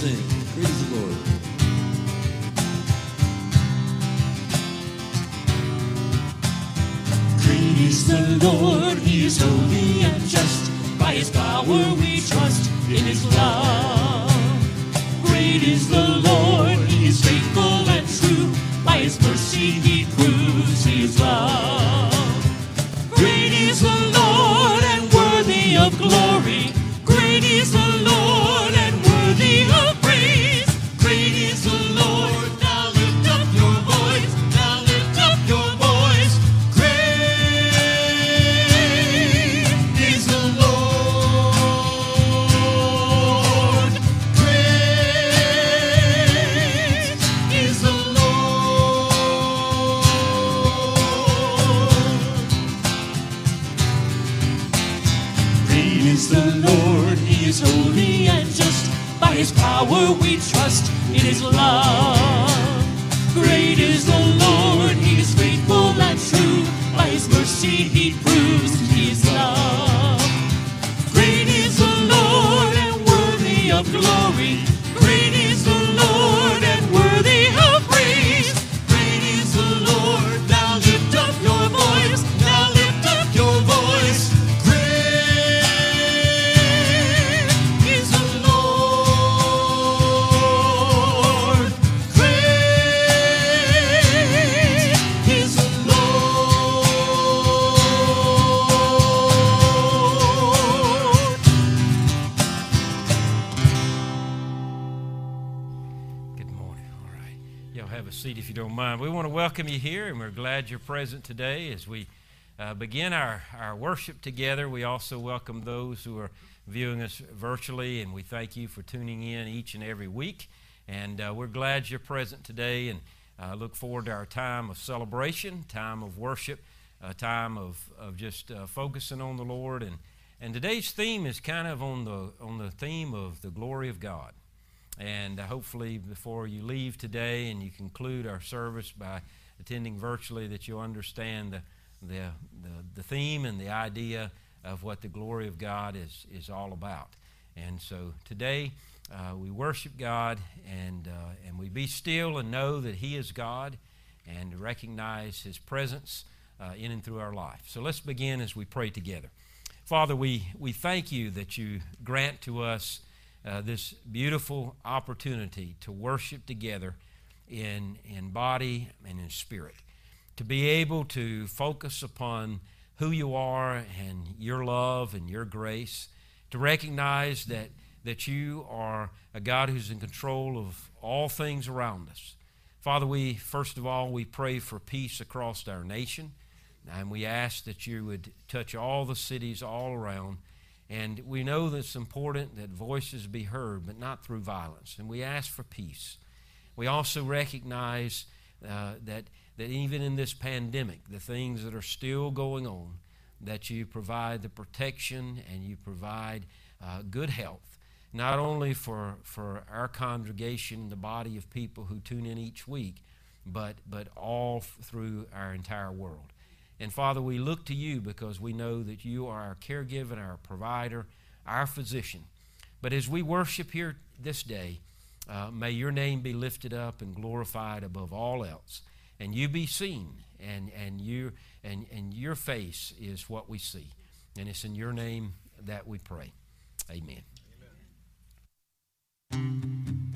sing. Praise the Lord. Great is the Lord, He is holy and just. By His power we trust in His love. Great is the Lord, He is faithful and true. By His mercy He have a seat if you don't mind. We want to welcome you here, and we're glad you're present today as we uh, begin our, our worship together. We also welcome those who are viewing us virtually, and we thank you for tuning in each and every week. And uh, we're glad you're present today, and uh, look forward to our time of celebration, time of worship, a time of, of just uh, focusing on the Lord. And, and today's theme is kind of on the, on the theme of the glory of God. And uh, hopefully, before you leave today and you conclude our service by attending virtually, that you'll understand the, the, the, the theme and the idea of what the glory of God is, is all about. And so today, uh, we worship God and, uh, and we be still and know that He is God and recognize His presence uh, in and through our life. So let's begin as we pray together. Father, we, we thank you that you grant to us uh, this beautiful opportunity to worship together in, in body and in spirit. To be able to focus upon who you are and your love and your grace. To recognize that, that you are a God who's in control of all things around us. Father, we, first of all, we pray for peace across our nation. And we ask that you would touch all the cities all around. And we know that it's important that voices be heard, but not through violence. And we ask for peace. We also recognize uh, that, that even in this pandemic, the things that are still going on, that you provide the protection and you provide uh, good health, not only for, for our congregation, the body of people who tune in each week, but, but all f- through our entire world. And Father, we look to you because we know that you are our caregiver, our provider, our physician. But as we worship here this day, uh, may your name be lifted up and glorified above all else. And you be seen, and, and, you, and, and your face is what we see. And it's in your name that we pray. Amen. One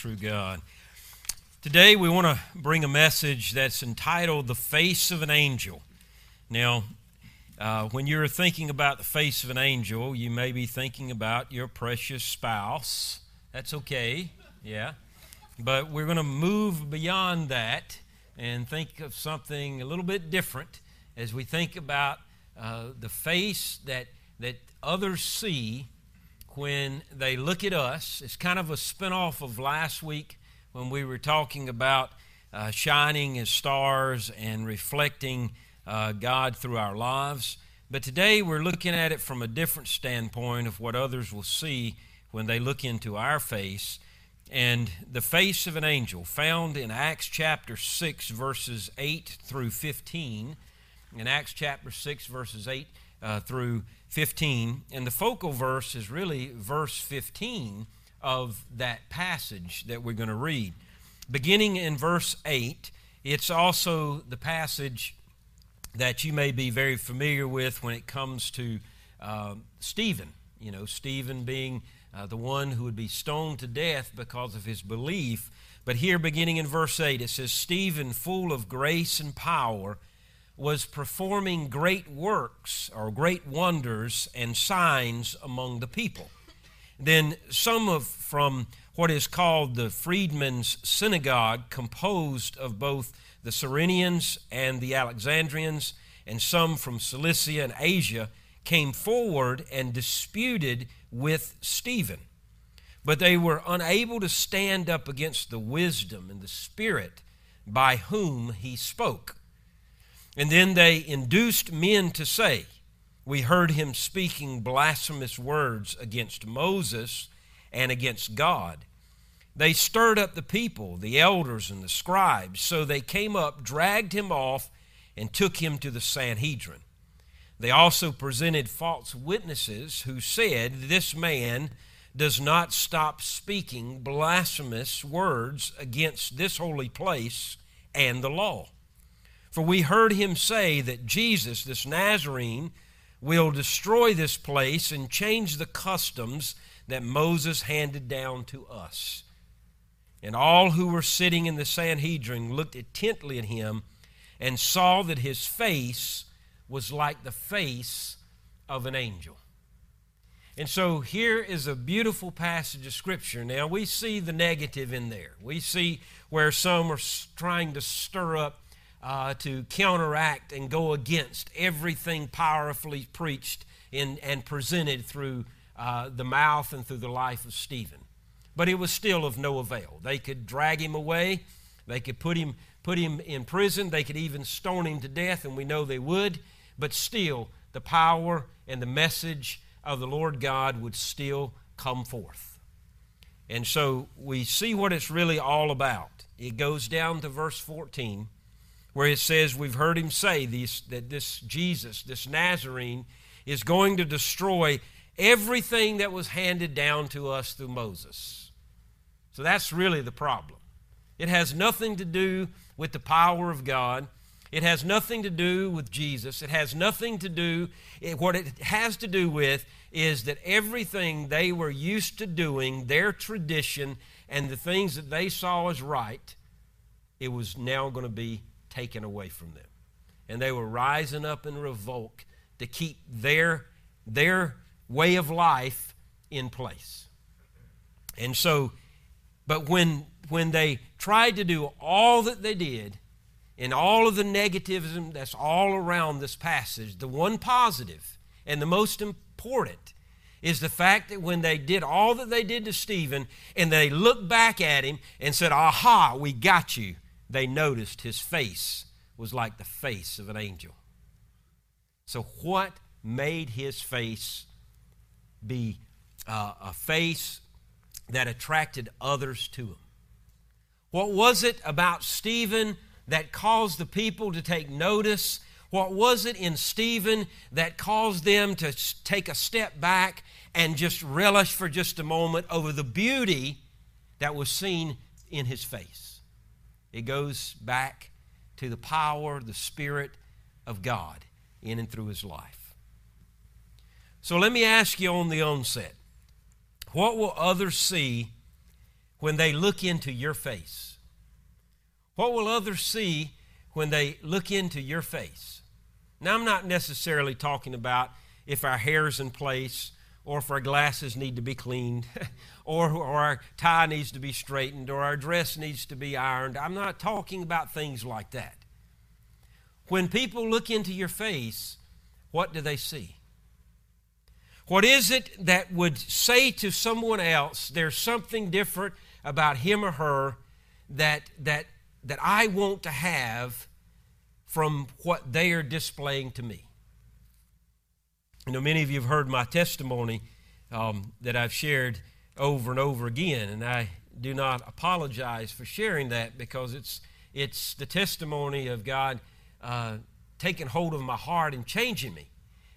true God. Today, we want to bring a message that's entitled The Face of an Angel. Now, uh, when you're thinking about the face of an angel, you may be thinking about your precious spouse. That's okay, yeah. But we're going to move beyond that and think of something a little bit different as we think about uh, the face that, that others see when they look at us. It's kind of a spinoff of last week when we were talking about uh, shining as stars and reflecting uh, God through our lives. But today we're looking at it from a different standpoint of what others will see when they look into our face. And the face of an angel, found in Acts chapter 6, verses 8 through 15. In Acts chapter 6, verses 8 uh, through 15. And the focal verse is really verse 15 of that passage that we're going to read. Beginning in verse 8, it's also the passage that you may be very familiar with when it comes to uh, Stephen. You know, Stephen being uh, the one who would be stoned to death because of his belief. But here, beginning in verse 8, it says, Stephen, full of grace and power, was performing great works or great wonders and signs among the people. Then some of from what is called the Freedmen's Synagogue, composed of both the Cyrenians and the Alexandrians, and some from Cilicia and Asia, came forward and disputed with Stephen. But they were unable to stand up against the wisdom and the spirit by whom he spoke. And then they induced men to say, We heard him speaking blasphemous words against Moses and against God. They stirred up the people, the elders and the scribes, so they came up, dragged him off, and took him to the Sanhedrin. They also presented false witnesses who said, This man does not stop speaking blasphemous words against this holy place and the law. For we heard him say that Jesus, this Nazarene, will destroy this place and change the customs that Moses handed down to us. And all who were sitting in the Sanhedrin looked intently at him, and saw that his face was like the face of an angel. And so here is a beautiful passage of Scripture. Now, we see the negative in there. We see where some are trying to stir up uh, to counteract and go against everything powerfully preached in, and presented through uh, the mouth and through the life of Stephen. But it was still of no avail. They could drag him away, they could put him, put him in prison, they could even stone him to death, and we know they would. But still, the power and the message of the Lord God would still come forth. And so we see what it's really all about. It goes down to verse 14 where it says we've heard him say these, that this Jesus, this Nazarene, is going to destroy everything that was handed down to us through Moses. So that's really the problem. It has nothing to do with the power of God. It has nothing to do with Jesus. It has nothing to do, it, what it has to do with is that everything they were used to doing, their tradition, and the things that they saw as right, it was now going to be taken away from them. And they were rising up in revolt to keep their, their way of life in place. And so, but when, when they tried to do all that they did, and all of the negativism that's all around this passage, the one positive and the most important is the fact that when they did all that they did to Stephen and they looked back at him and said, Aha, we got you, they noticed his face was like the face of an angel. So, what made his face be uh, a face that attracted others to him? What was it about Stephen that caused the people to take notice? What was it in Stephen that caused them to take a step back and just relish for just a moment over the beauty that was seen in his face? It goes back to the power, the Spirit of God in and through his life. So let me ask you on the onset what will others see when they look into your face? What will others see when they look into your face? Now, I'm not necessarily talking about if our hair's in place or if our glasses need to be cleaned or, or our tie needs to be straightened or our dress needs to be ironed. I'm not talking about things like that. When people look into your face, what do they see? What is it that would say to someone else there's something different about him or her that, that that I want to have from what they are displaying to me. You know, many of you have heard my testimony um, that I've shared over and over again, and I do not apologize for sharing that because it's, it's the testimony of God uh, taking hold of my heart and changing me.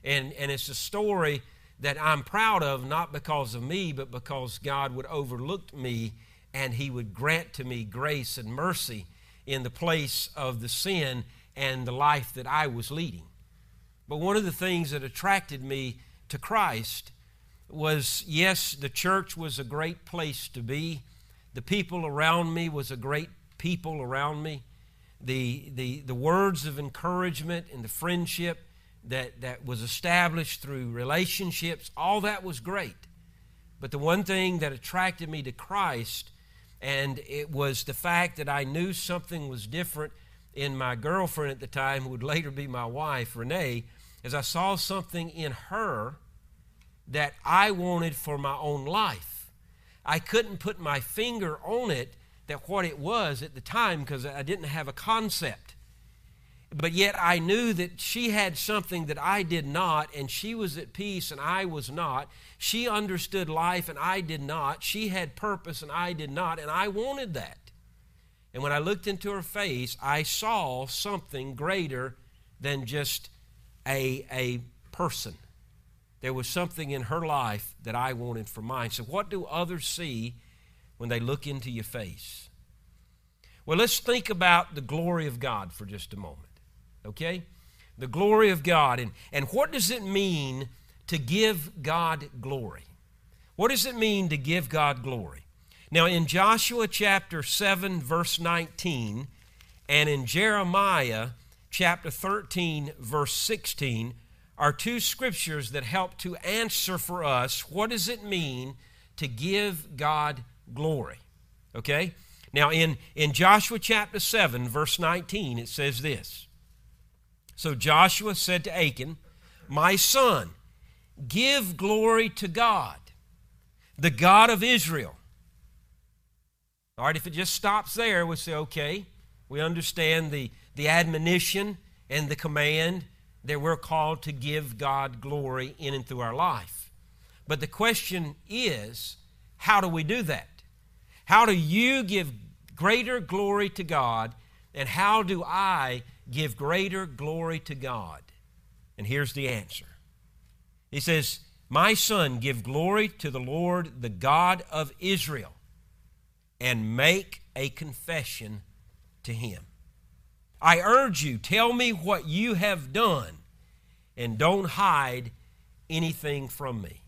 And, and it's a story that I'm proud of, not because of me, but because God would overlook me and He would grant to me grace and mercy in the place of the sin and the life that I was leading. But one of the things that attracted me to Christ was yes, the church was a great place to be. The people around me was a great people around me. The, the, the words of encouragement and the friendship that, that was established through relationships, all that was great. But the one thing that attracted me to Christ and it was the fact that I knew something was different in my girlfriend at the time, who would later be my wife, Renee, as I saw something in her that I wanted for my own life. I couldn't put my finger on it that what it was at the time because I didn't have a concept. But yet I knew that she had something that I did not, and she was at peace and I was not. She understood life and I did not. She had purpose and I did not, and I wanted that. And when I looked into her face, I saw something greater than just a, a person. There was something in her life that I wanted for mine. So, what do others see when they look into your face? Well, let's think about the glory of God for just a moment. Okay? The glory of God. And, and what does it mean to give God glory? What does it mean to give God glory? Now, in Joshua chapter 7, verse 19, and in Jeremiah chapter 13, verse 16, are two scriptures that help to answer for us what does it mean to give God glory. Okay? Now, in, in Joshua chapter 7, verse 19, it says this So Joshua said to Achan, My son, give glory to God, the God of Israel. All right, if it just stops there, we say, okay, we understand the, the admonition and the command that we're called to give God glory in and through our life. But the question is, how do we do that? How do you give greater glory to God, and how do I give greater glory to God? And here's the answer He says, My son, give glory to the Lord, the God of Israel, and make a confession to him. I urge you, tell me what you have done, and don't hide anything from me.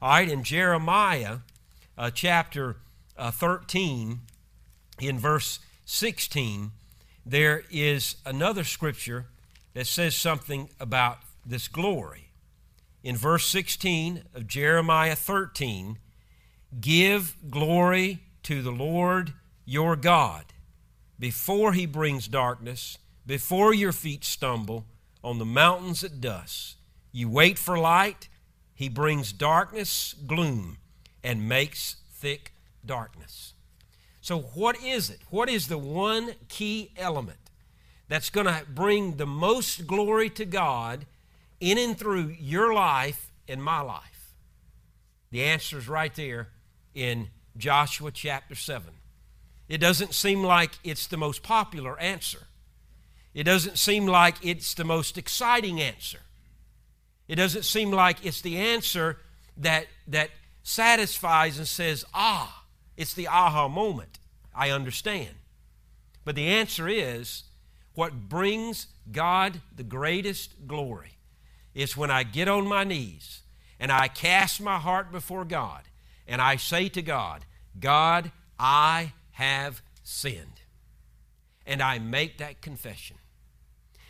All right, in Jeremiah uh, chapter uh, 13, in verse 16, there is another scripture that says something about this glory. In verse 16 of Jeremiah 13, give glory to the Lord your God before he brings darkness, before your feet stumble on the mountains at dusk. You wait for light, he brings darkness, gloom, and makes thick darkness. So, what is it? What is the one key element that's going to bring the most glory to God in and through your life and my life? The answer is right there in Joshua chapter 7. It doesn't seem like it's the most popular answer. It doesn't seem like it's the most exciting answer. It doesn't seem like it's the answer that, that satisfies and says, ah, it's the aha moment. I understand. But the answer is what brings God the greatest glory is when I get on my knees and I cast my heart before God and I say to God, God, I have sinned. And I make that confession.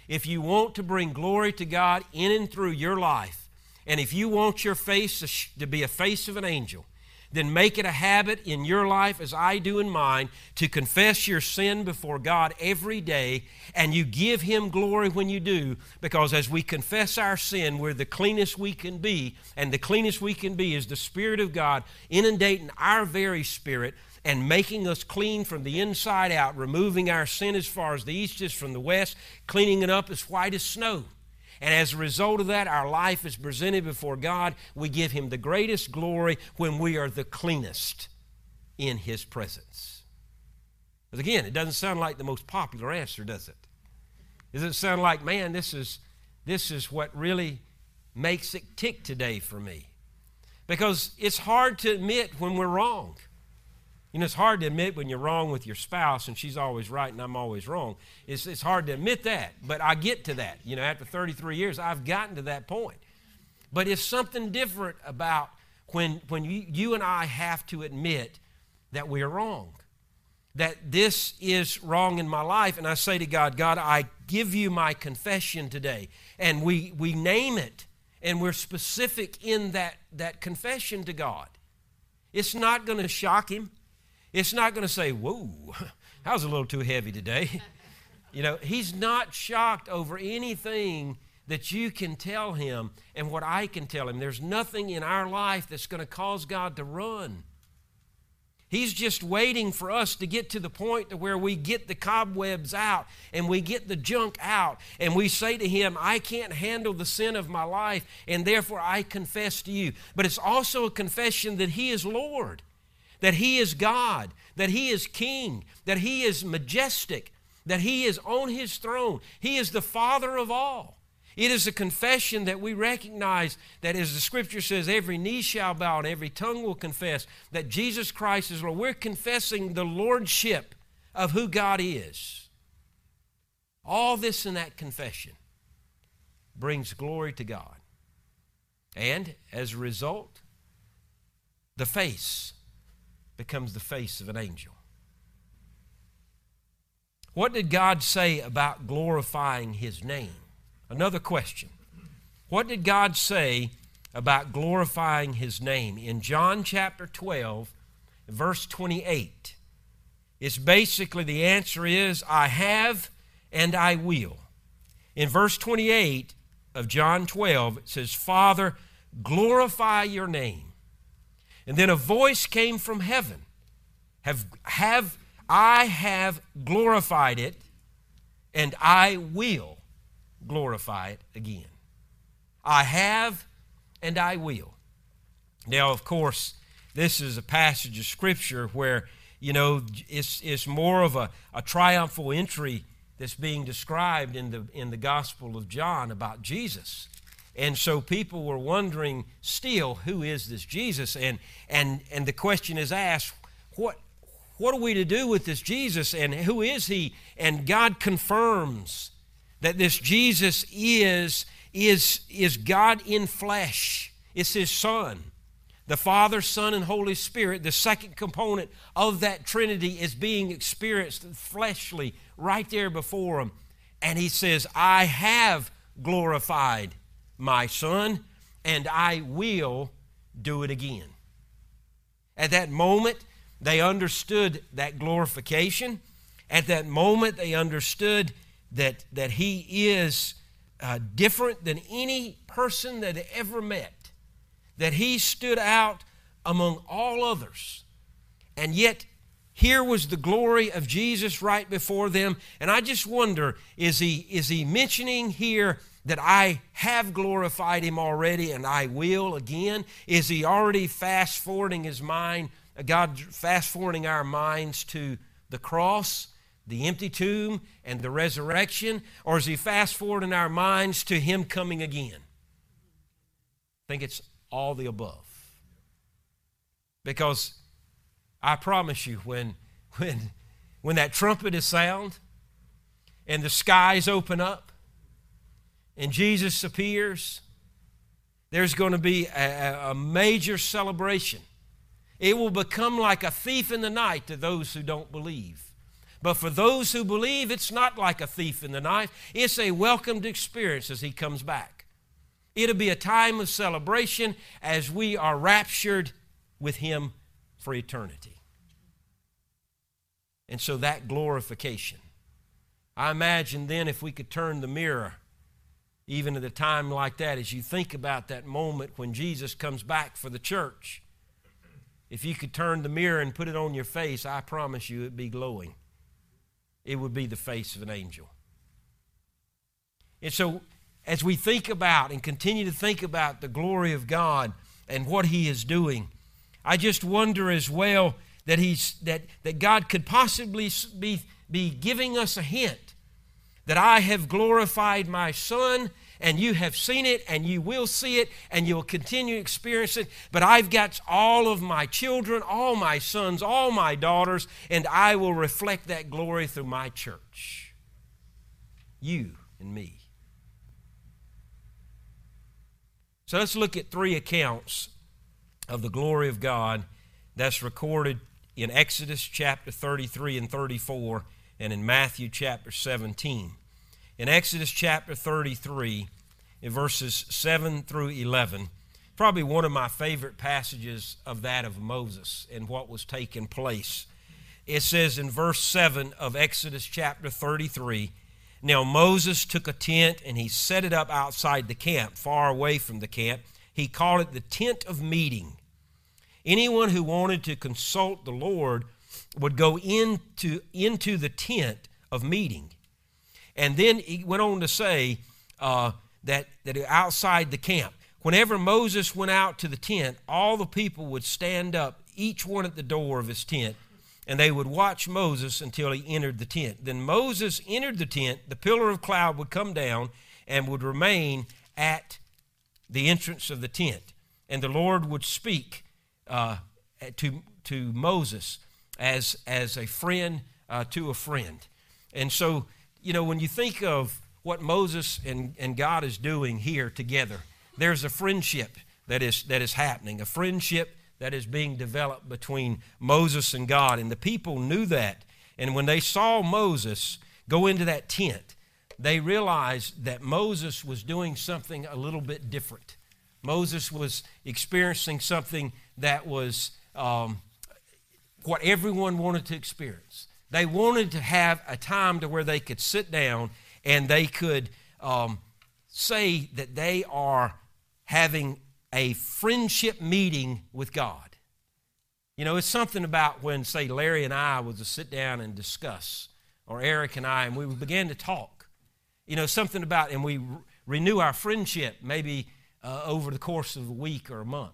If you want to bring glory to God in and through your life, and if you want your face to be a face of an angel, then make it a habit in your life, as I do in mine, to confess your sin before God every day, and you give Him glory when you do, because as we confess our sin, we're the cleanest we can be, and the cleanest we can be is the Spirit of God inundating our very spirit and making us clean from the inside out, removing our sin as far as the east is from the west, cleaning it up as white as snow. And as a result of that, our life is presented before God. We give Him the greatest glory when we are the cleanest in His presence. But again, it doesn't sound like the most popular answer, does it? Does it sound like, man, this is, this is what really makes it tick today for me? Because it's hard to admit when we're wrong. You know, it's hard to admit when you're wrong with your spouse and she's always right and I'm always wrong. It's, it's hard to admit that, but I get to that. You know, after 33 years, I've gotten to that point. But it's something different about when, when you, you and I have to admit that we are wrong, that this is wrong in my life. And I say to God, God, I give you my confession today. And we, we name it and we're specific in that, that confession to God. It's not going to shock him. It's not going to say, Whoa, that was a little too heavy today. you know, he's not shocked over anything that you can tell him and what I can tell him. There's nothing in our life that's going to cause God to run. He's just waiting for us to get to the point to where we get the cobwebs out and we get the junk out and we say to him, I can't handle the sin of my life and therefore I confess to you. But it's also a confession that he is Lord that He is God, that He is King, that He is majestic, that He is on His throne. He is the Father of all. It is a confession that we recognize that, as the scripture says, every knee shall bow and every tongue will confess that Jesus Christ is Lord. We're confessing the lordship of who God is. All this in that confession brings glory to God. And as a result, the face becomes the face of an angel. What did God say about glorifying His name? Another question. What did God say about glorifying His name? In John chapter 12, verse 28, it's basically the answer is, I have and I will. In verse 28 of John 12, it says, Father, glorify your name. And then a voice came from heaven. Have, have I have glorified it, and I will glorify it again. I have, and I will. Now, of course, this is a passage of Scripture where, you know, it's, it's more of a, a triumphal entry that's being described in the, in the Gospel of John about Jesus. And so people were wondering still, who is this Jesus? And, and, and the question is asked, what, what are we to do with this Jesus and who is he? And God confirms that this Jesus is, is, is God in flesh. It's his Son. The Father, Son, and Holy Spirit, the second component of that Trinity, is being experienced fleshly right there before him. And he says, I have glorified my Son, and I will do it again. At that moment, they understood that glorification. At that moment, they understood that, that he is uh, different than any person that ever met, that he stood out among all others. And yet, here was the glory of Jesus right before them. And I just wonder is he, is he mentioning here that I have glorified him already and I will again? Is he already fast forwarding his mind, uh, God fast forwarding our minds to the cross, the empty tomb, and the resurrection? Or is he fast forwarding our minds to him coming again? I think it's all the above. Because I promise you, when, when, when that trumpet is sound and the skies open up and Jesus appears, there's going to be a, a major celebration. It will become like a thief in the night to those who don't believe. But for those who believe, it's not like a thief in the night. It's a welcomed experience as he comes back. It'll be a time of celebration as we are raptured with him for eternity. And so that glorification. I imagine then if we could turn the mirror, even at a time like that, as you think about that moment when Jesus comes back for the church, if you could turn the mirror and put it on your face, I promise you it'd be glowing. It would be the face of an angel. And so, as we think about and continue to think about the glory of God and what He is doing, I just wonder as well that, he's, that, that God could possibly be, be giving us a hint that I have glorified my Son and you have seen it and you will see it and you'll continue to experience it. But I've got all of my children, all my sons, all my daughters, and I will reflect that glory through my church. You and me. So let's look at three accounts of the glory of God that's recorded in Exodus chapter 33 and 34 and in Matthew chapter 17. In Exodus chapter 33, in verses 7 through 11, probably one of my favorite passages of that of Moses and what was taking place. It says in verse 7 of Exodus chapter 33 Now Moses took a tent and he set it up outside the camp, far away from the camp. He called it the tent of meeting. Anyone who wanted to consult the Lord would go into, into the tent of meeting. And then he went on to say uh, that, that outside the camp, whenever Moses went out to the tent, all the people would stand up, each one at the door of his tent, and they would watch Moses until he entered the tent. Then Moses entered the tent, the pillar of cloud would come down and would remain at the entrance of the tent. And the Lord would speak uh, to, to Moses as, as a friend uh, to a friend. And so, you know, when you think of what Moses and, and God is doing here together, there's a friendship that is, that is happening, a friendship that is being developed between Moses and God. And the people knew that. And when they saw Moses, go into that tent, they realized that Moses was doing something a little bit different. Moses was experiencing something that was um, what everyone wanted to experience. They wanted to have a time to where they could sit down and they could um, say that they are having a friendship meeting with God. You know, it's something about when, say, Larry and I was to sit down and discuss, or Eric and I, and we began to talk. You know, something about, and we re- renew our friendship maybe uh, over the course of a week or a month.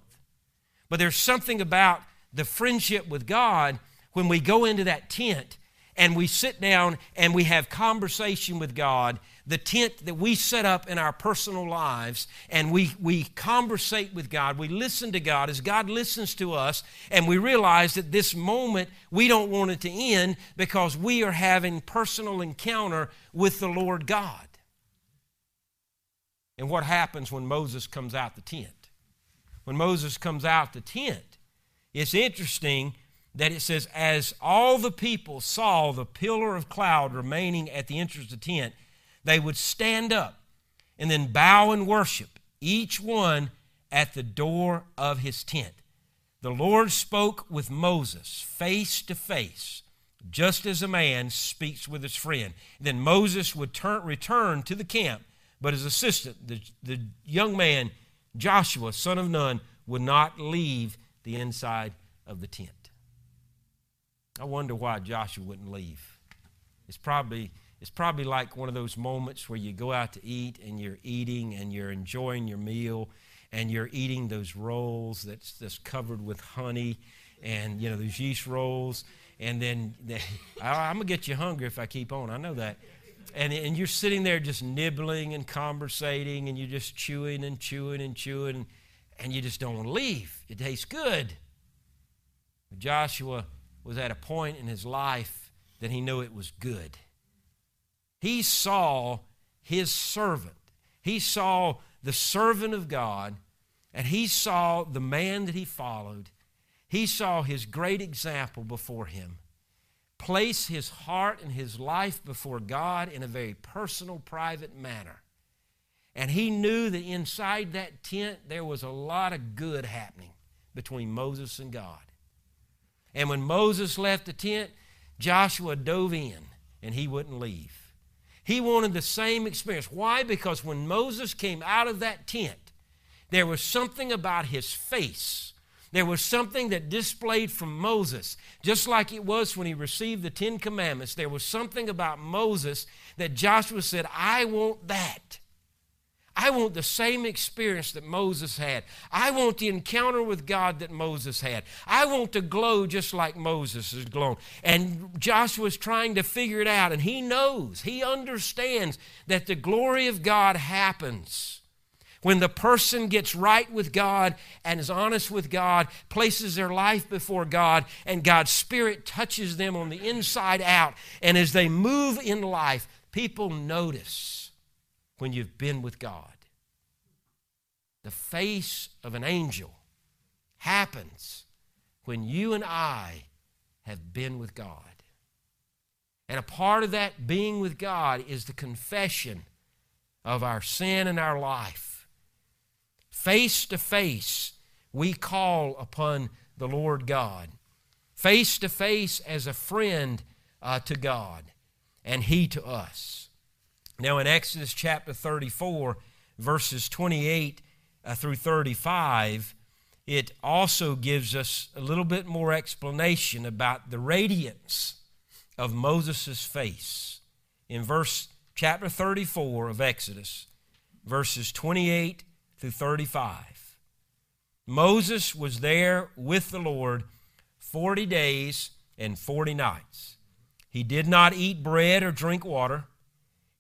But there's something about the friendship with God when we go into that tent and we sit down and we have conversation with God, the tent that we set up in our personal lives, and we, we conversate with God, we listen to God as God listens to us, and we realize that this moment we don't want it to end because we are having personal encounter with the Lord God. And what happens when Moses comes out the tent? When Moses comes out the tent, it's interesting that it says, As all the people saw the pillar of cloud remaining at the entrance of the tent, they would stand up and then bow and worship, each one at the door of his tent. The Lord spoke with Moses face to face, just as a man speaks with his friend. Then Moses would turn, return to the camp, but his assistant, the, the young man Joshua, son of Nun, would not leave the inside of the tent. I wonder why Joshua wouldn't leave. It's probably, it's probably like one of those moments where you go out to eat and you're eating and you're enjoying your meal and you're eating those rolls that's, that's covered with honey and, you know, those yeast rolls. And then they, I'm going to get you hungry if I keep on. I know that. And, and you're sitting there just nibbling and conversating and you're just chewing and chewing and chewing and you just don't want to leave. It tastes good. Joshua was at a point in his life that he knew it was good. He saw his servant, he saw the servant of God, and he saw the man that he followed. He saw his great example before him. Place his heart and his life before God in a very personal, private manner. And he knew that inside that tent there was a lot of good happening between Moses and God. And when Moses left the tent, Joshua dove in and he wouldn't leave. He wanted the same experience. Why? Because when Moses came out of that tent, there was something about his face. There was something that displayed from Moses, just like it was when he received the Ten Commandments. There was something about Moses that Joshua said, I want that. I want the same experience that Moses had. I want the encounter with God that Moses had. I want to glow just like Moses is glowing. And Joshua's trying to figure it out, and he knows, he understands that the glory of God happens when the person gets right with God and is honest with God, places their life before God, and God's Spirit touches them on the inside out. And as they move in life, people notice when you've been with God. The face of an angel happens when you and I have been with God. And a part of that being with God is the confession of our sin and our life. Face to face, we call upon the Lord God. Face to face as a friend uh, to God, and He to us. Now, in Exodus chapter 34, verses 28 uh, through 35, it also gives us a little bit more explanation about the radiance of Moses' face. In verse chapter 34 of Exodus, verses 28 through 35. Moses was there with the Lord 40 days and 40 nights. He did not eat bread or drink water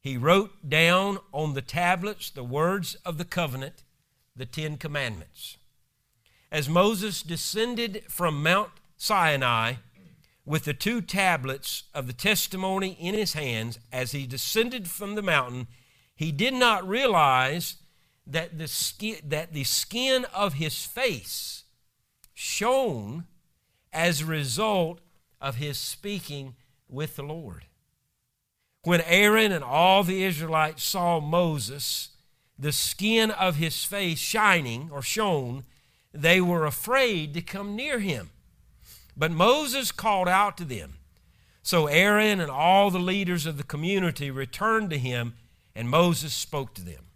he wrote down on the tablets the words of the covenant, the Ten Commandments. As Moses descended from Mount Sinai with the two tablets of the testimony in his hands, as he descended from the mountain, he did not realize that the skin, that the skin of his face shone as a result of his speaking with the Lord. When Aaron and all the Israelites saw Moses, the skin of his face shining or shone, they were afraid to come near him. But Moses called out to them. So Aaron and all the leaders of the community returned to him, and Moses spoke to them.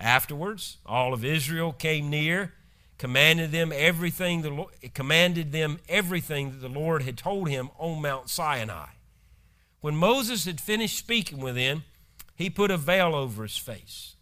Afterwards, all of Israel came near, commanded them everything the, commanded them everything that the Lord had told him on Mount Sinai. When Moses had finished speaking with them, he put a veil over his face.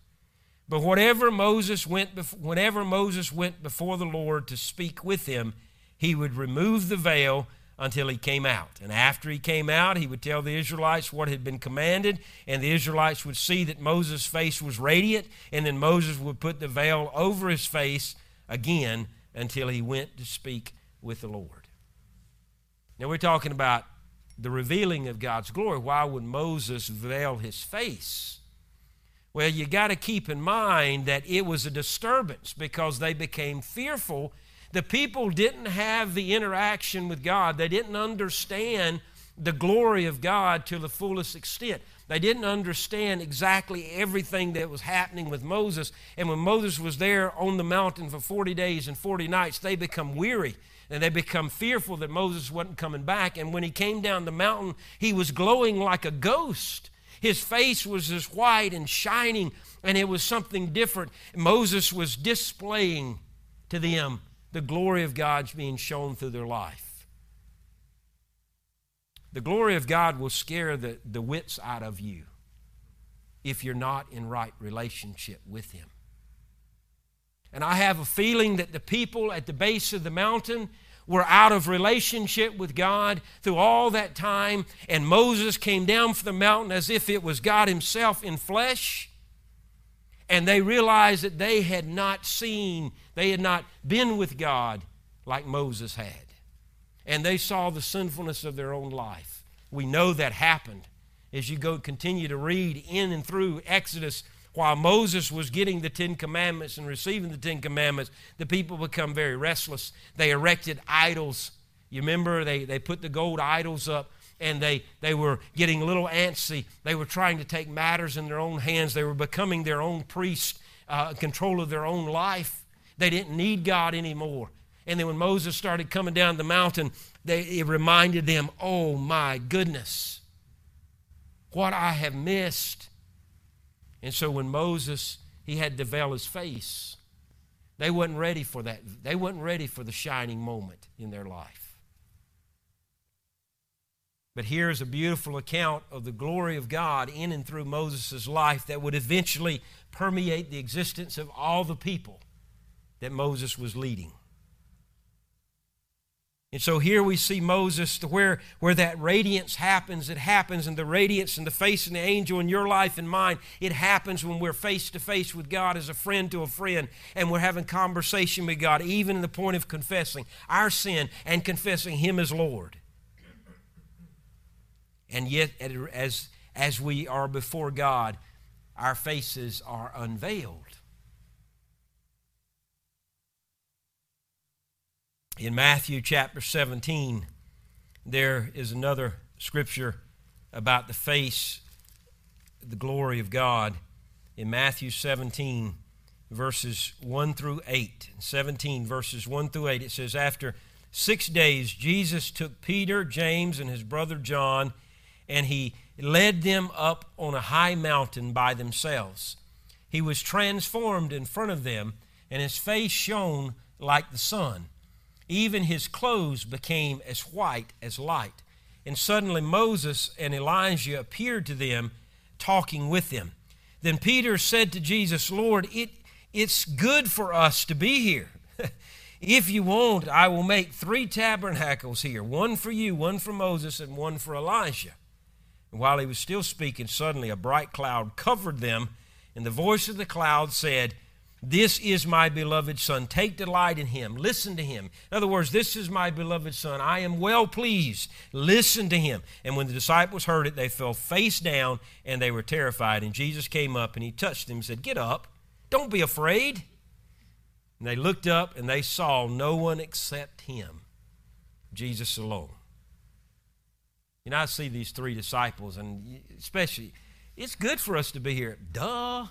But whatever Moses went before, whenever Moses went before the Lord to speak with him, he would remove the veil until he came out. And after he came out, he would tell the Israelites what had been commanded, and the Israelites would see that Moses' face was radiant, and then Moses would put the veil over his face again until he went to speak with the Lord. Now we're talking about the revealing of God's glory. Why would Moses veil his face? Well, you got to keep in mind that it was a disturbance because they became fearful. The people didn't have the interaction with God, they didn't understand the glory of God to the fullest extent. They didn't understand exactly everything that was happening with Moses. And when Moses was there on the mountain for 40 days and 40 nights, they become weary and they become fearful that Moses wasn't coming back. And when he came down the mountain, he was glowing like a ghost. His face was as white and shining, and it was something different. Moses was displaying to them the glory of God's being shown through their life. The glory of God will scare the, the wits out of you if you're not in right relationship with Him. And I have a feeling that the people at the base of the mountain were out of relationship with God through all that time, and Moses came down from the mountain as if it was God Himself in flesh. And they realized that they had not seen, they had not been with God like Moses had. And they saw the sinfulness of their own life. We know that happened as you go continue to read in and through Exodus while Moses was getting the Ten Commandments and receiving the Ten Commandments, the people become very restless. They erected idols. You remember they, they put the gold idols up and they, they were getting a little antsy. They were trying to take matters in their own hands. They were becoming their own priest, uh, control of their own life. They didn't need God anymore. And then when Moses started coming down the mountain, they, it reminded them, oh my goodness, what I have missed. And so when Moses, he had to veil his face, they wasn't ready for that. They wasn't ready for the shining moment in their life. But here's a beautiful account of the glory of God in and through Moses' life that would eventually permeate the existence of all the people that Moses was leading. And so here we see Moses, where, where that radiance happens, it happens, and the radiance and the face and the angel in your life and mine, it happens when we're face to face with God as a friend to a friend, and we're having conversation with God, even in the point of confessing our sin and confessing Him as Lord. And yet, as, as we are before God, our faces are unveiled. In Matthew chapter 17, there is another scripture about the face, the glory of God. In Matthew 17, verses 1 through 8. 17, verses 1 through 8, it says, After six days, Jesus took Peter, James, and his brother John, and he led them up on a high mountain by themselves. He was transformed in front of them, and his face shone like the sun even his clothes became as white as light. And suddenly Moses and Elijah appeared to them, talking with them. Then Peter said to Jesus, Lord, it, it's good for us to be here. if you want, I will make three tabernacles here one for you, one for Moses, and one for Elijah. And while he was still speaking, suddenly a bright cloud covered them, and the voice of the cloud said, this is my beloved Son. Take delight in him. Listen to him. In other words, this is my beloved Son. I am well pleased. Listen to him. And when the disciples heard it, they fell face down and they were terrified. And Jesus came up and he touched them and said, Get up. Don't be afraid. And they looked up and they saw no one except him, Jesus alone. You know, I see these three disciples, and especially, it's good for us to be here. Duh.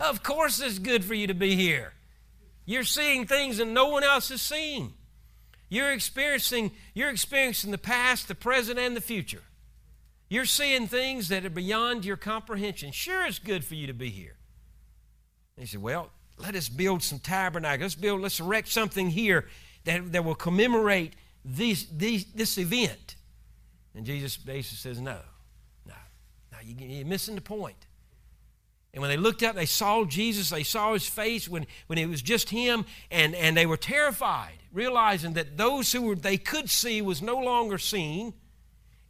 Of course, it's good for you to be here. You're seeing things that no one else is seeing. You're experiencing, you're experiencing the past, the present, and the future. You're seeing things that are beyond your comprehension. Sure, it's good for you to be here. And he said, Well, let us build some tabernacles. Let's build, let's erect something here that, that will commemorate these, these, this event. And Jesus basically says, No, no, no, you're missing the point. And when they looked up, they saw Jesus, they saw his face when, when it was just him, and, and they were terrified, realizing that those who were, they could see was no longer seen,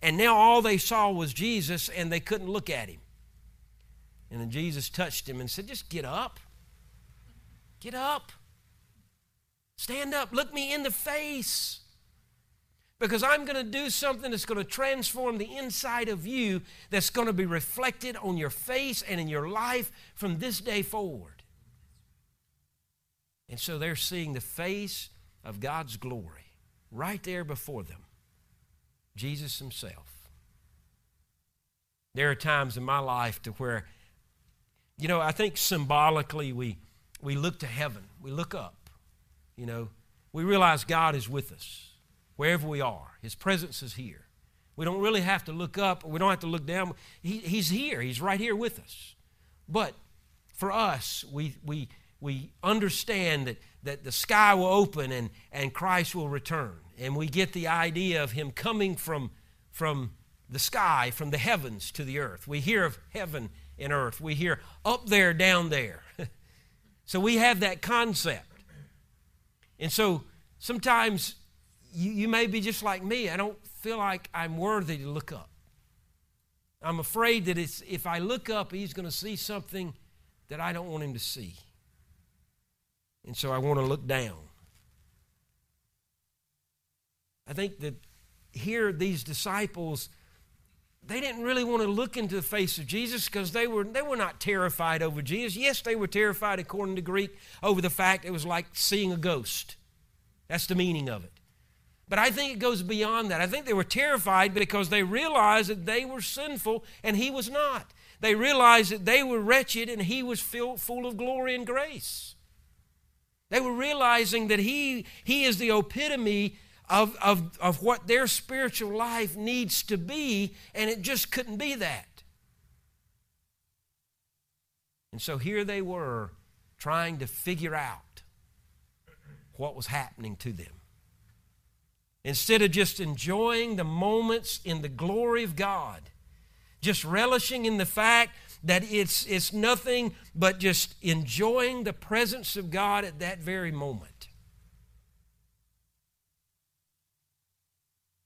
and now all they saw was Jesus, and they couldn't look at him. And then Jesus touched him and said, Just get up. Get up. Stand up. Look me in the face because I'm going to do something that's going to transform the inside of you that's going to be reflected on your face and in your life from this day forward. And so they're seeing the face of God's glory right there before them Jesus Himself. There are times in my life to where, you know, I think symbolically we, we look to heaven, we look up, you know, we realize God is with us wherever we are. His presence is here. We don't really have to look up, we don't have to look down. He, he's here, He's right here with us. But for us, we, we, we understand that, that the sky will open and, and Christ will return. And we get the idea of Him coming from, from the sky, from the heavens to the earth. We hear of heaven and earth, we hear up there, down there. so we have that concept. And so sometimes you, you may be just like me. I don't feel like I'm worthy to look up. I'm afraid that it's, if I look up, he's going to see something that I don't want him to see. And so I want to look down. I think that here, these disciples, they didn't really want to look into the face of Jesus because they were, they were not terrified over Jesus. Yes, they were terrified, according to Greek, over the fact it was like seeing a ghost. That's the meaning of it. But I think it goes beyond that. I think they were terrified because they realized that they were sinful and he was not. They realized that they were wretched and he was full, full of glory and grace. They were realizing that he, he is the epitome of, of, of what their spiritual life needs to be, and it just couldn't be that. And so here they were trying to figure out what was happening to them. Instead of just enjoying the moments in the glory of God, just relishing in the fact that it's, it's nothing but just enjoying the presence of God at that very moment.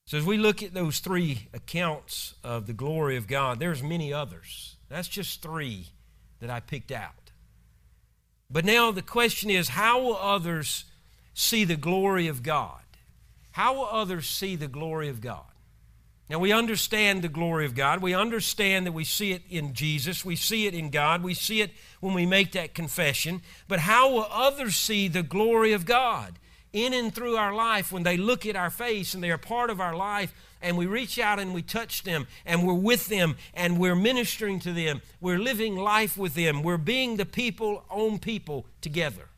So as we look at those three accounts of the glory of God, there's many others. That's just three that I picked out. But now the question is how will others see the glory of God? How will others see the glory of God? Now, we understand the glory of God. We understand that we see it in Jesus. We see it in God. We see it when we make that confession. But how will others see the glory of God in and through our life when they look at our face and they are part of our life and we reach out and we touch them and we're with them and we're ministering to them? We're living life with them. We're being the people own people together.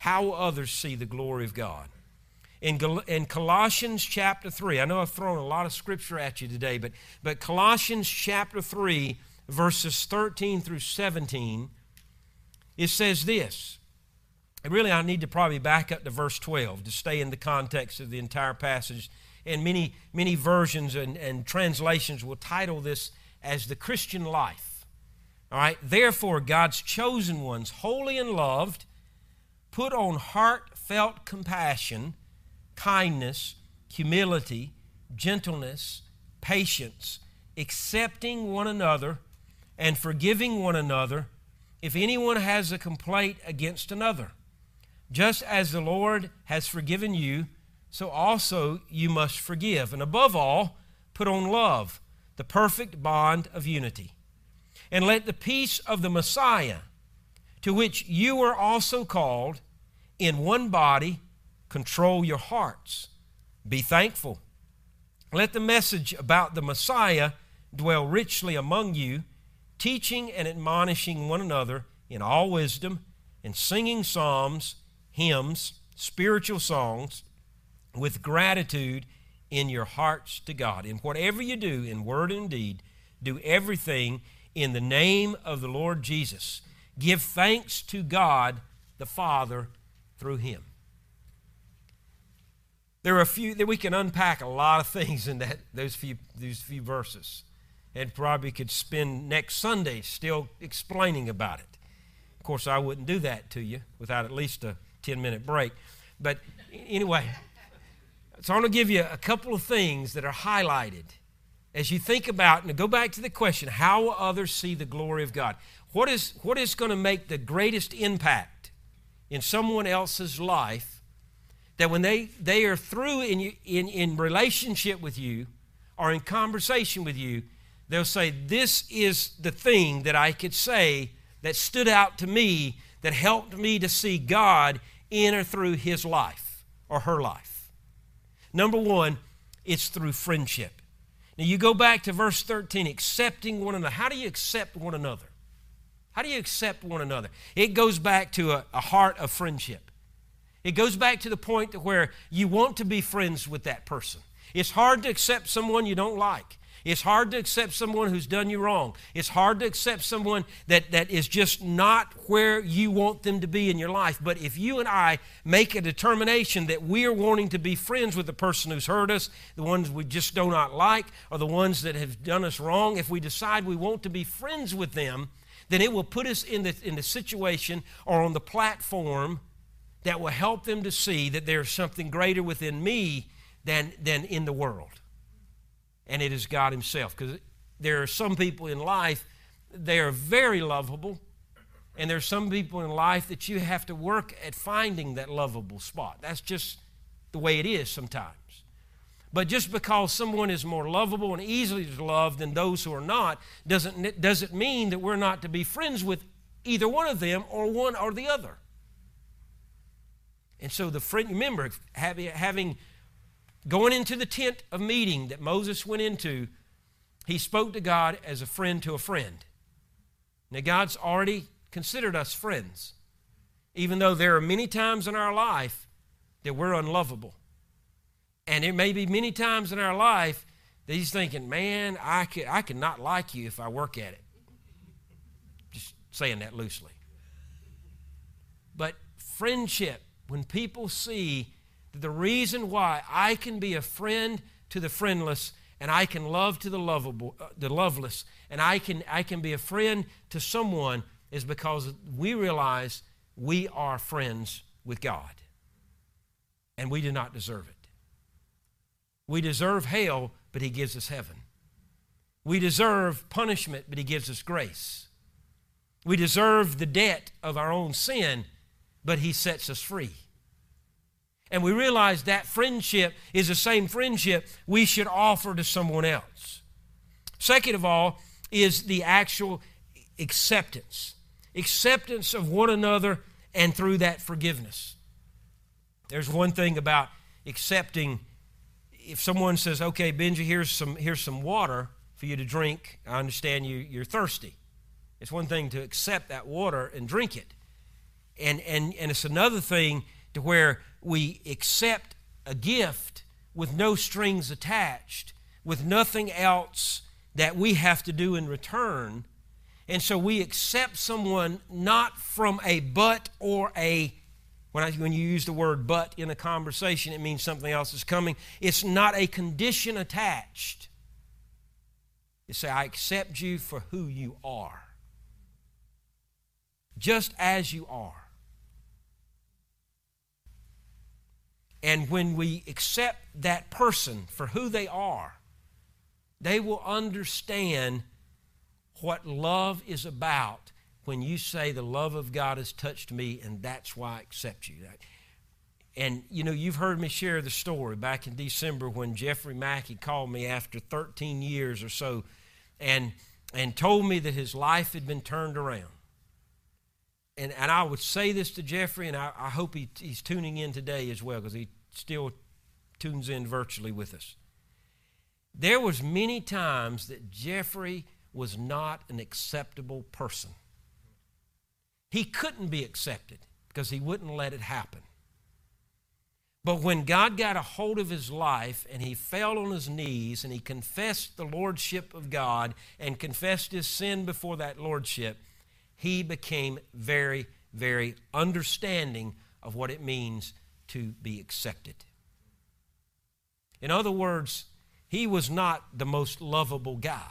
How will others see the glory of God? In, in Colossians chapter 3. I know I've thrown a lot of scripture at you today, but, but Colossians chapter 3, verses 13 through 17, it says this. And really, I need to probably back up to verse 12 to stay in the context of the entire passage. And many, many versions and, and translations will title this as the Christian life. All right, therefore, God's chosen ones, holy and loved, put on heartfelt compassion kindness, humility, gentleness, patience, accepting one another, and forgiving one another if anyone has a complaint against another. Just as the Lord has forgiven you, so also you must forgive. And above all, put on love, the perfect bond of unity. And let the peace of the Messiah, to which you were also called, in one body, Control your hearts. Be thankful. Let the message about the Messiah dwell richly among you, teaching and admonishing one another in all wisdom, and singing psalms, hymns, spiritual songs with gratitude in your hearts to God. In whatever you do in word and deed, do everything in the name of the Lord Jesus. Give thanks to God the Father through him. There are a few that we can unpack a lot of things in that those few those few verses. And probably could spend next Sunday still explaining about it. Of course, I wouldn't do that to you without at least a 10 minute break. But anyway, so I want to give you a couple of things that are highlighted as you think about and go back to the question how will others see the glory of God? What is, what is going to make the greatest impact in someone else's life that when they, they are through in, in, in relationship with you or in conversation with you, they'll say, This is the thing that I could say that stood out to me that helped me to see God in or through his life or her life. Number one, it's through friendship. Now you go back to verse 13, accepting one another. How do you accept one another? How do you accept one another? It goes back to a, a heart of friendship. It goes back to the point where you want to be friends with that person. It's hard to accept someone you don't like. It's hard to accept someone who's done you wrong. It's hard to accept someone that, that is just not where you want them to be in your life. But if you and I make a determination that we are wanting to be friends with the person who's hurt us, the ones we just do not like, or the ones that have done us wrong, if we decide we want to be friends with them, then it will put us in the, in the situation or on the platform that will help them to see that there's something greater within me than, than in the world and it is God Himself. Because there are some people in life, they are very lovable, and there are some people in life that you have to work at finding that lovable spot. That's just the way it is sometimes. But just because someone is more lovable and easily to love than those who are not, doesn't, doesn't mean that we're not to be friends with either one of them or one or the other. And so the friend, remember, having, Going into the tent of meeting that Moses went into, he spoke to God as a friend to a friend. Now, God's already considered us friends, even though there are many times in our life that we're unlovable. And there may be many times in our life that he's thinking, man, I could, I could not like you if I work at it. Just saying that loosely. But friendship, when people see that the reason why I can be a friend to the friendless and I can love to the lovable, uh, the loveless, and I can, I can be a friend to someone is because we realize we are friends with God. And we do not deserve it. We deserve hell, but He gives us heaven. We deserve punishment, but He gives us grace. We deserve the debt of our own sin, but He sets us free. And we realize that friendship is the same friendship we should offer to someone else. Second of all, is the actual acceptance acceptance of one another and through that forgiveness. There's one thing about accepting if someone says, okay, Benji, here's some, here's some water for you to drink, I understand you, you're thirsty. It's one thing to accept that water and drink it. And, and, and it's another thing to where we accept a gift with no strings attached, with nothing else that we have to do in return. And so we accept someone not from a but or a when, I, when you use the word but in a conversation, it means something else is coming. It's not a condition attached. You say, I accept you for who you are, just as you are. And when we accept that person for who they are, they will understand what love is about when you say the love of God has touched me and that's why I accept you. And you know, you've heard me share the story back in December when Jeffrey Mackey called me after 13 years or so and and told me that his life had been turned around. And, and I would say this to Jeffrey, and I, I hope he, he's tuning in today as well because he still tunes in virtually with us. there was many times that Jeffrey was not an acceptable person. He couldn't be accepted because he wouldn't let it happen. But when God got a hold of his life and he fell on his knees and he confessed the lordship of God and confessed his sin before that lordship, he became very, very understanding of what it means to be accepted. In other words, he was not the most lovable guy.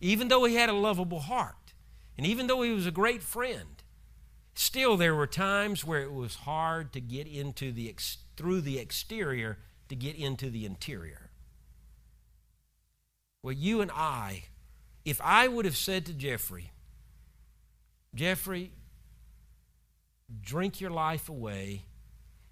Even though he had a lovable heart, and even though he was a great friend, still there were times where it was hard to get into the ex- through the exterior to get into the interior. Well, you and I, if I would have said to Jeffrey, Jeffrey, drink your life away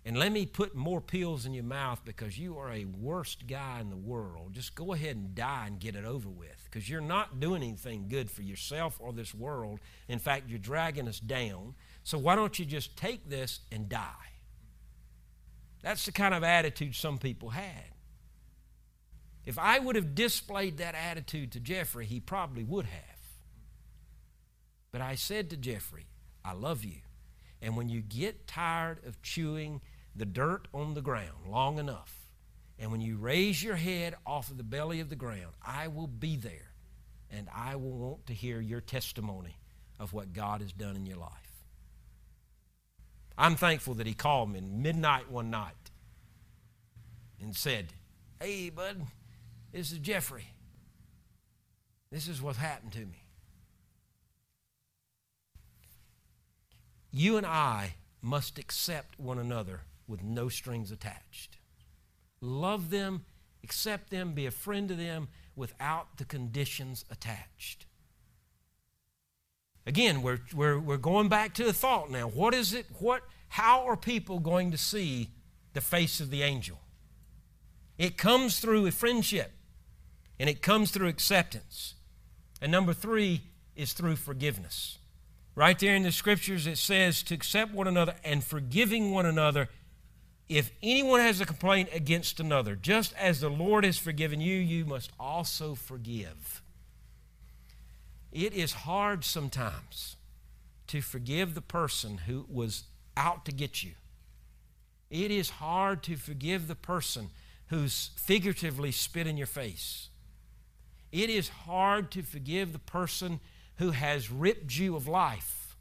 and let me put more pills in your mouth because you are a worst guy in the world. Just go ahead and die and get it over with because you're not doing anything good for yourself or this world. In fact, you're dragging us down. So why don't you just take this and die? That's the kind of attitude some people had. If I would have displayed that attitude to Jeffrey, he probably would have. But I said to Jeffrey, I love you. And when you get tired of chewing the dirt on the ground long enough, and when you raise your head off of the belly of the ground, I will be there and I will want to hear your testimony of what God has done in your life. I'm thankful that he called me midnight one night and said, Hey, bud, this is Jeffrey. This is what happened to me. You and I must accept one another with no strings attached. Love them, accept them, be a friend to them without the conditions attached. Again, we're, we're, we're going back to the thought now. What is it? What, how are people going to see the face of the angel? It comes through a friendship and it comes through acceptance. And number three is through forgiveness. Right there in the scriptures, it says to accept one another and forgiving one another if anyone has a complaint against another. Just as the Lord has forgiven you, you must also forgive. It is hard sometimes to forgive the person who was out to get you. It is hard to forgive the person who's figuratively spit in your face. It is hard to forgive the person who has ripped you of life.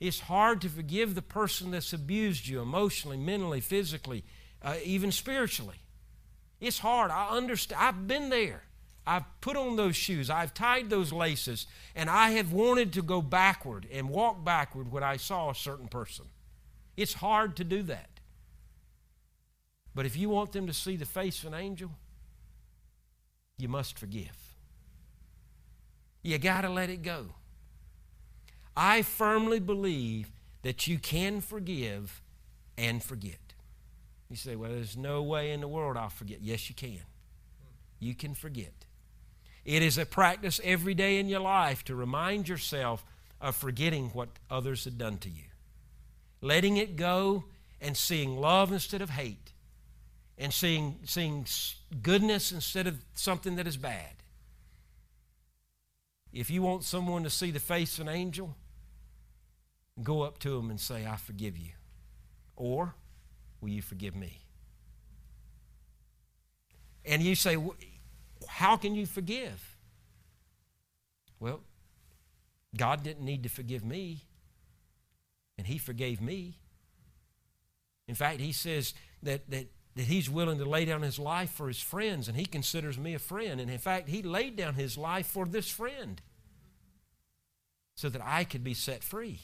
It's hard to forgive the person that's abused you emotionally, mentally, physically, uh, even spiritually. It's hard. I understand. I've been there. I've put on those shoes. I've tied those laces. And I have wanted to go backward and walk backward when I saw a certain person. It's hard to do that. But if you want them to see the face of an angel, you must forgive. You got to let it go. I firmly believe that you can forgive and forget. You say, well, there's no way in the world I'll forget. Yes, you can. You can forget. It is a practice every day in your life to remind yourself of forgetting what others had done to you, letting it go and seeing love instead of hate, and seeing, seeing goodness instead of something that is bad. If you want someone to see the face of an angel, go up to them and say, I forgive you. Or, will you forgive me? And you say, How can you forgive? Well, God didn't need to forgive me, and He forgave me. In fact, He says that, that, that He's willing to lay down His life for His friends, and He considers me a friend. And in fact, He laid down His life for this friend so that I could be set free,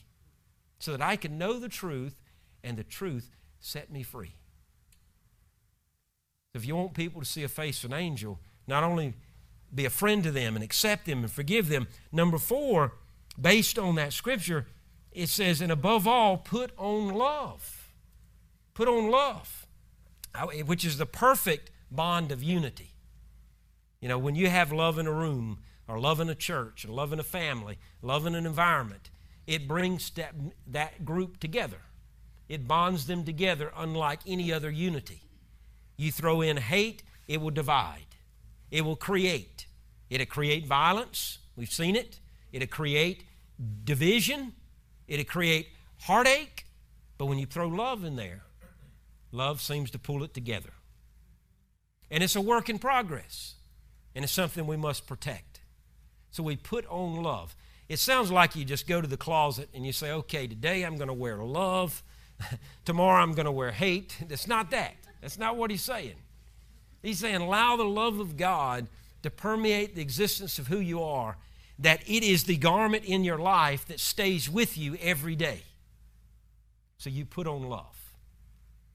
so that I could know the truth, and the truth set me free. If you want people to see a face of an angel, not only be a friend to them and accept them and forgive them. Number four, based on that scripture, it says, and above all, put on love. Put on love, uh, which is the perfect bond of unity. You know, when you have love in a room, or loving a church, or loving a family, loving an environment, it brings that, that group together. It bonds them together unlike any other unity. You throw in hate, it will divide, it will create. It'll create violence. We've seen it. It'll create division. It'll create heartache. But when you throw love in there, love seems to pull it together. And it's a work in progress, and it's something we must protect. So we put on love. It sounds like you just go to the closet and you say, okay, today I'm going to wear love. Tomorrow I'm going to wear hate. That's not that. That's not what he's saying. He's saying, allow the love of God to permeate the existence of who you are, that it is the garment in your life that stays with you every day. So you put on love.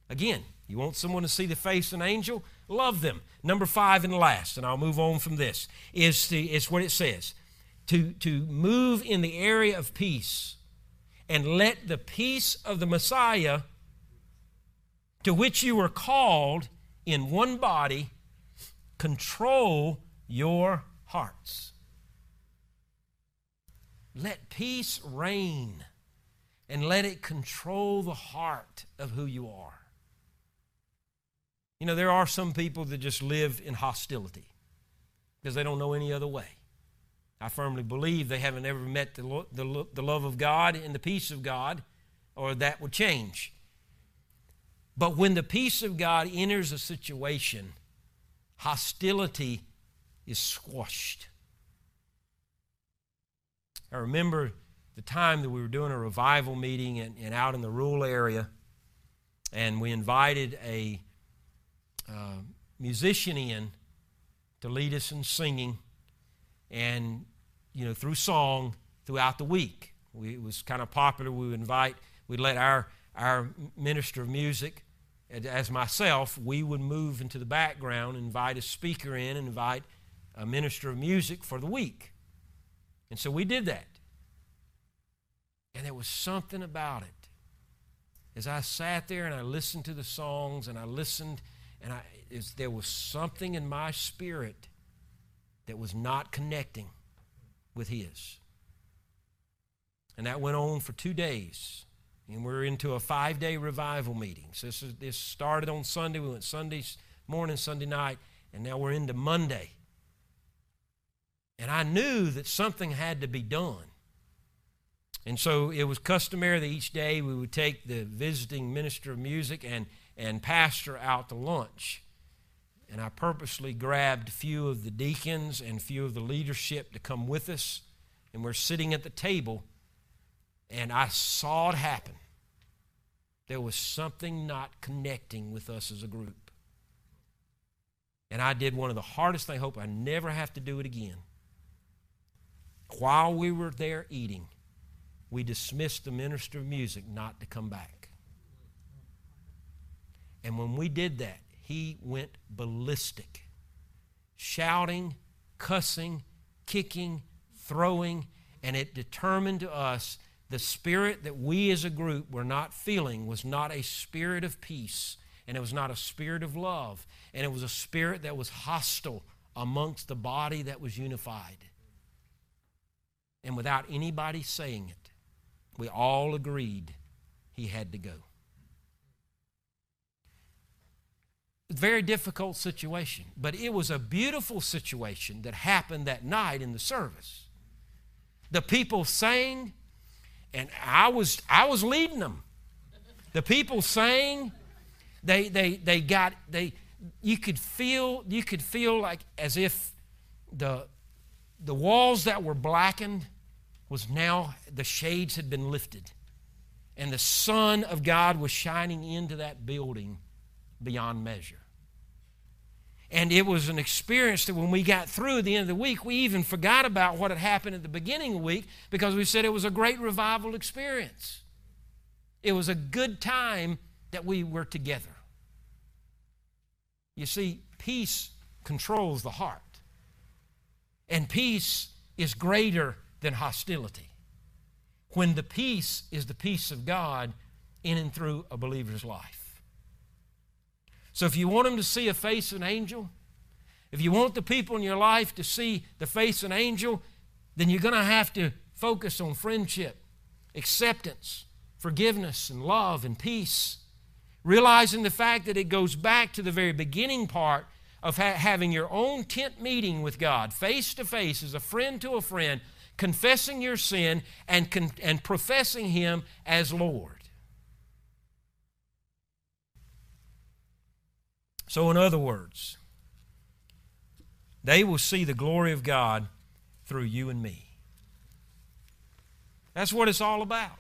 Again, you want someone to see the face of an angel? Love them. Number five and last, and I'll move on from this, is, the, is what it says to, to move in the area of peace and let the peace of the Messiah, to which you were called in one body, control your hearts. Let peace reign and let it control the heart of who you are. You know, there are some people that just live in hostility because they don't know any other way. I firmly believe they haven't ever met the, lo- the, lo- the love of God and the peace of God, or that would change. But when the peace of God enters a situation, hostility is squashed. I remember the time that we were doing a revival meeting and, and out in the rural area, and we invited a uh, musician in to lead us in singing and you know through song throughout the week. We, it was kind of popular. We would invite, we'd let our our minister of music, as myself, we would move into the background, invite a speaker in, and invite a minister of music for the week. And so we did that. And there was something about it. As I sat there and I listened to the songs and I listened, and I, there was something in my spirit that was not connecting with his. And that went on for two days. And we're into a five day revival meeting. So this, is, this started on Sunday. We went Sunday morning, Sunday night, and now we're into Monday. And I knew that something had to be done. And so it was customary that each day we would take the visiting minister of music and, and pastor out to lunch and I purposely grabbed a few of the deacons and a few of the leadership to come with us. And we're sitting at the table, and I saw it happen. There was something not connecting with us as a group. And I did one of the hardest things. I hope I never have to do it again. While we were there eating, we dismissed the minister of music not to come back. And when we did that, he went ballistic, shouting, cussing, kicking, throwing, and it determined to us the spirit that we as a group were not feeling was not a spirit of peace, and it was not a spirit of love, and it was a spirit that was hostile amongst the body that was unified. And without anybody saying it, we all agreed he had to go. Very difficult situation, but it was a beautiful situation that happened that night in the service. The people sang, and I was I was leading them. The people sang, they they they got they you could feel you could feel like as if the the walls that were blackened was now the shades had been lifted and the sun of God was shining into that building beyond measure. And it was an experience that when we got through at the end of the week, we even forgot about what had happened at the beginning of the week because we said it was a great revival experience. It was a good time that we were together. You see, peace controls the heart, and peace is greater than hostility. When the peace is the peace of God in and through a believer's life. So if you want them to see a face an angel, if you want the people in your life to see the face an angel, then you're going to have to focus on friendship, acceptance, forgiveness, and love and peace. Realizing the fact that it goes back to the very beginning part of ha- having your own tent meeting with God, face to face, as a friend to a friend, confessing your sin and, con- and professing Him as Lord. So, in other words, they will see the glory of God through you and me. That's what it's all about.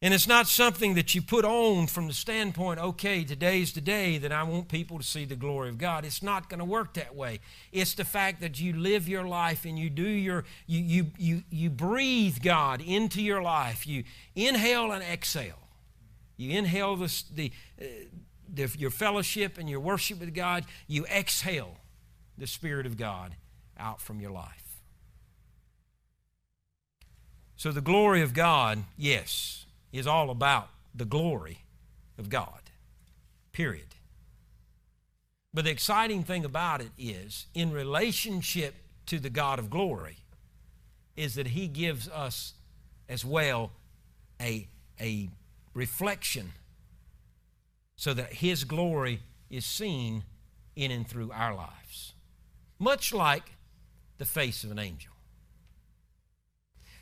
And it's not something that you put on from the standpoint, okay, today's the day that I want people to see the glory of God. It's not going to work that way. It's the fact that you live your life and you do your, you, you, you, you breathe God into your life. You inhale and exhale. You inhale the, the, uh, the, your fellowship and your worship with God. You exhale the Spirit of God out from your life. So the glory of God, yes, is all about the glory of God. Period. But the exciting thing about it is, in relationship to the God of glory, is that He gives us as well a, a reflection so that His glory is seen in and through our lives. Much like the face of an angel.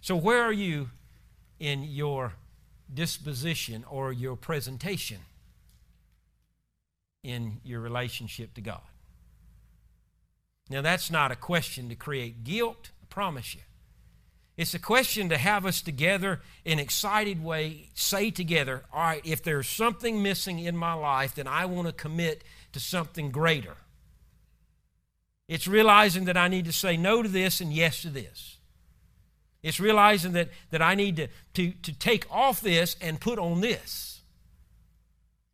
So, where are you in your disposition or your presentation in your relationship to God? Now, that's not a question to create guilt, I promise you. It's a question to have us together in excited way, say together, all right, if there's something missing in my life, then I want to commit to something greater. It's realizing that I need to say no to this and yes to this. It's realizing that, that I need to, to, to take off this and put on this.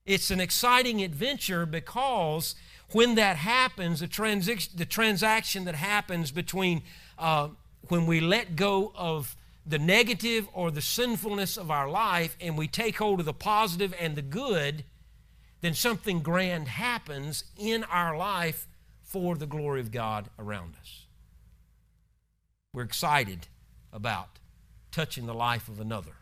It's an exciting adventure because when that happens, the, transi- the transaction that happens between uh, when we let go of the negative or the sinfulness of our life and we take hold of the positive and the good, then something grand happens in our life for the glory of God around us. We're excited about touching the life of another.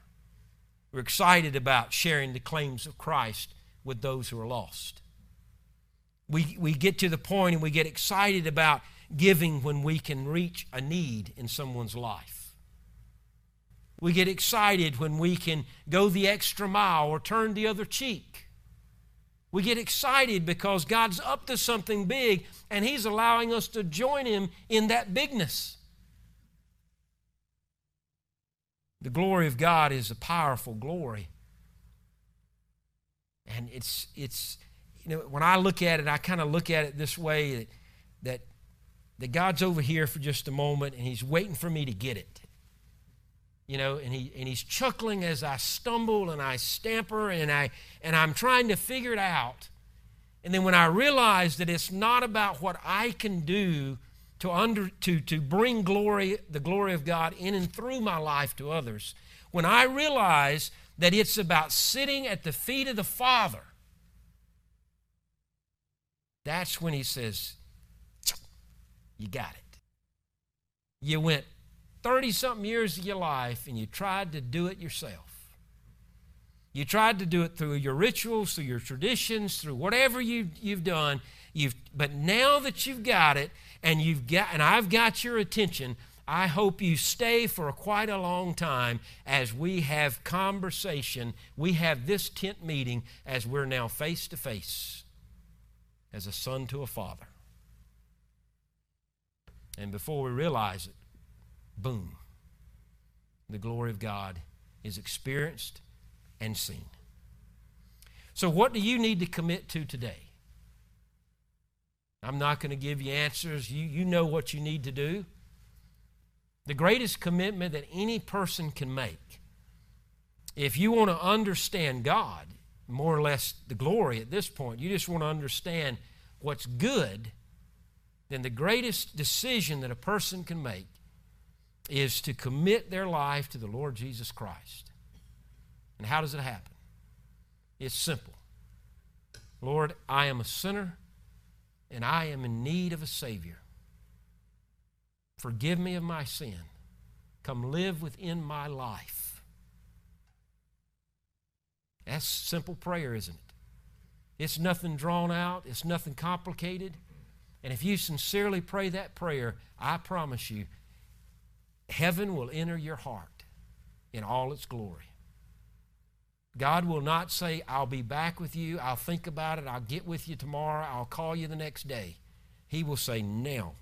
We're excited about sharing the claims of Christ with those who are lost. We, we get to the point and we get excited about giving when we can reach a need in someone's life. We get excited when we can go the extra mile or turn the other cheek. We get excited because God's up to something big and He's allowing us to join Him in that bigness. The glory of God is a powerful glory. And it's, it's you know, when I look at it, I kind of look at it this way that, that, that God's over here for just a moment and He's waiting for me to get it. You know, and, he, and He's chuckling as I stumble and I stamper and, I, and I'm trying to figure it out. And then when I realize that it's not about what I can do to, under, to, to bring glory, the glory of God in and through my life to others, when I realize that it's about sitting at the feet of the Father, that's when He says, You got it. You went 30 something years of your life and you tried to do it yourself. You tried to do it through your rituals, through your traditions, through whatever you, you've done. You've, but now that you've got it, and you've got, and I've got your attention, I hope you stay for quite a long time as we have conversation. We have this tent meeting as we're now face to face as a son to a father. And before we realize it, boom, the glory of God is experienced and seen. So, what do you need to commit to today? I'm not going to give you answers. You, you know what you need to do. The greatest commitment that any person can make, if you want to understand God, more or less the glory at this point, you just want to understand what's good, then the greatest decision that a person can make is to commit their life to the Lord Jesus Christ. And how does it happen? It's simple. Lord, I am a sinner and I am in need of a Savior. Forgive me of my sin. Come live within my life. That's simple prayer, isn't it? It's nothing drawn out, it's nothing complicated. And if you sincerely pray that prayer, I promise you, heaven will enter your heart in all its glory. God will not say, I'll be back with you, I'll think about it, I'll get with you tomorrow, I'll call you the next day. He will say, Now.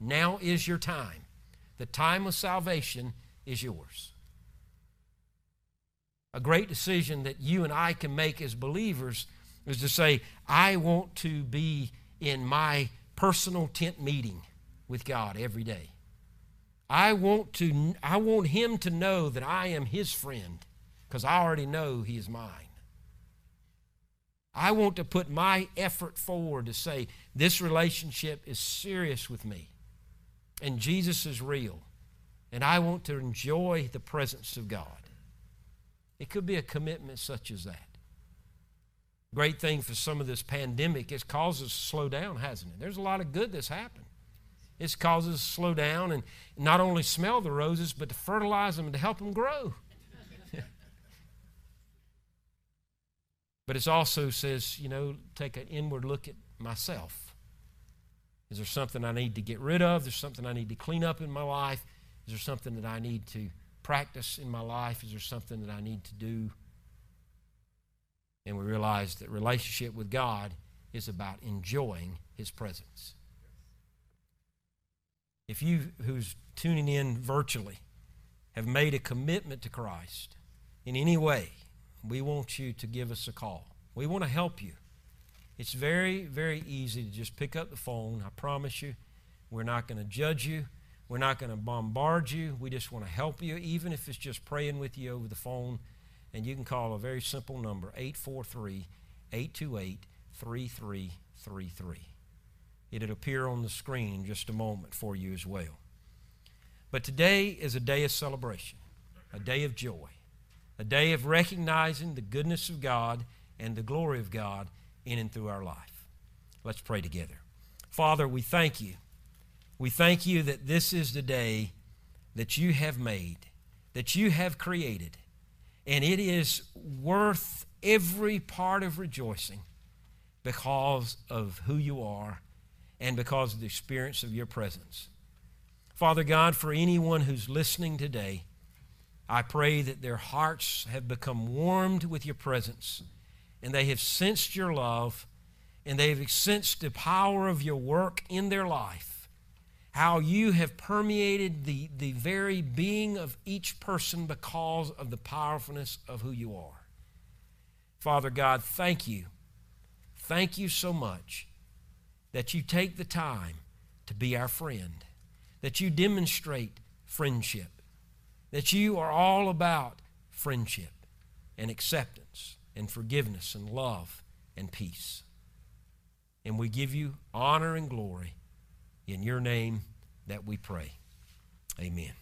Now is your time. The time of salvation is yours. A great decision that you and I can make as believers is to say, I want to be in my personal tent meeting with God every day. I want to I want him to know that I am his friend because I already know he is mine. I want to put my effort forward to say this relationship is serious with me and Jesus is real and I want to enjoy the presence of God. It could be a commitment such as that. Great thing for some of this pandemic, it's caused us to slow down, hasn't it? There's a lot of good that's happened. It's caused us to slow down and not only smell the roses, but to fertilize them and to help them grow. but it also says, you know, take an inward look at myself. Is there something I need to get rid of? Is there something I need to clean up in my life? Is there something that I need to practice in my life? Is there something that I need to do? And we realize that relationship with God is about enjoying His presence. If you who's tuning in virtually have made a commitment to Christ in any way, we want you to give us a call. We want to help you. It's very, very easy to just pick up the phone. I promise you, we're not going to judge you. We're not going to bombard you. We just want to help you, even if it's just praying with you over the phone. And you can call a very simple number 843 828 3333. It'll appear on the screen in just a moment for you as well. But today is a day of celebration, a day of joy, a day of recognizing the goodness of God and the glory of God in and through our life. Let's pray together. Father, we thank you. We thank you that this is the day that you have made, that you have created, and it is worth every part of rejoicing because of who you are and because of the experience of your presence. Father God, for anyone who's listening today, I pray that their hearts have become warmed with your presence and they have sensed your love and they have sensed the power of your work in their life. How you have permeated the, the very being of each person because of the powerfulness of who you are. Father God, thank you. Thank you so much that you take the time to be our friend, that you demonstrate friendship, that you are all about friendship and acceptance and forgiveness and love and peace. And we give you honor and glory in your name that we pray. Amen.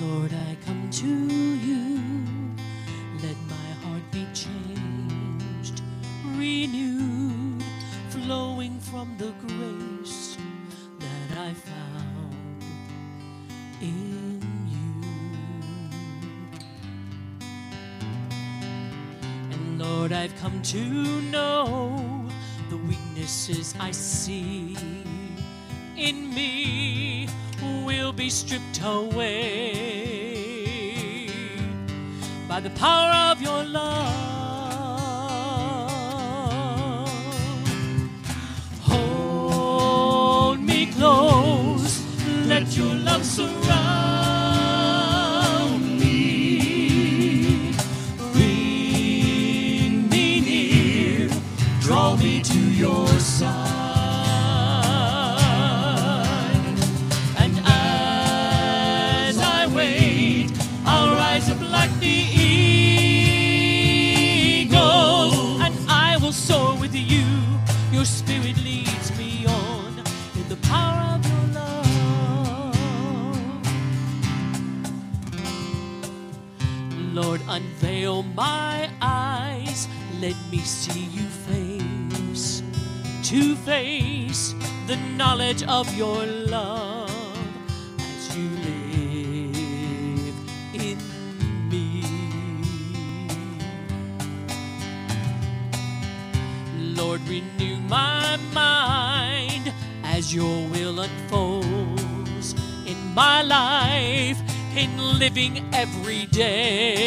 Lord, I come to you. Let my heart be changed, renewed, flowing from the grace that I found in you. And Lord, I've come to know the weaknesses I see in me will be stripped away by the power of your love. Hold me close, let your love surround of your love as you live in me. Lord, renew my mind as your will unfolds in my life, in living every day,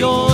me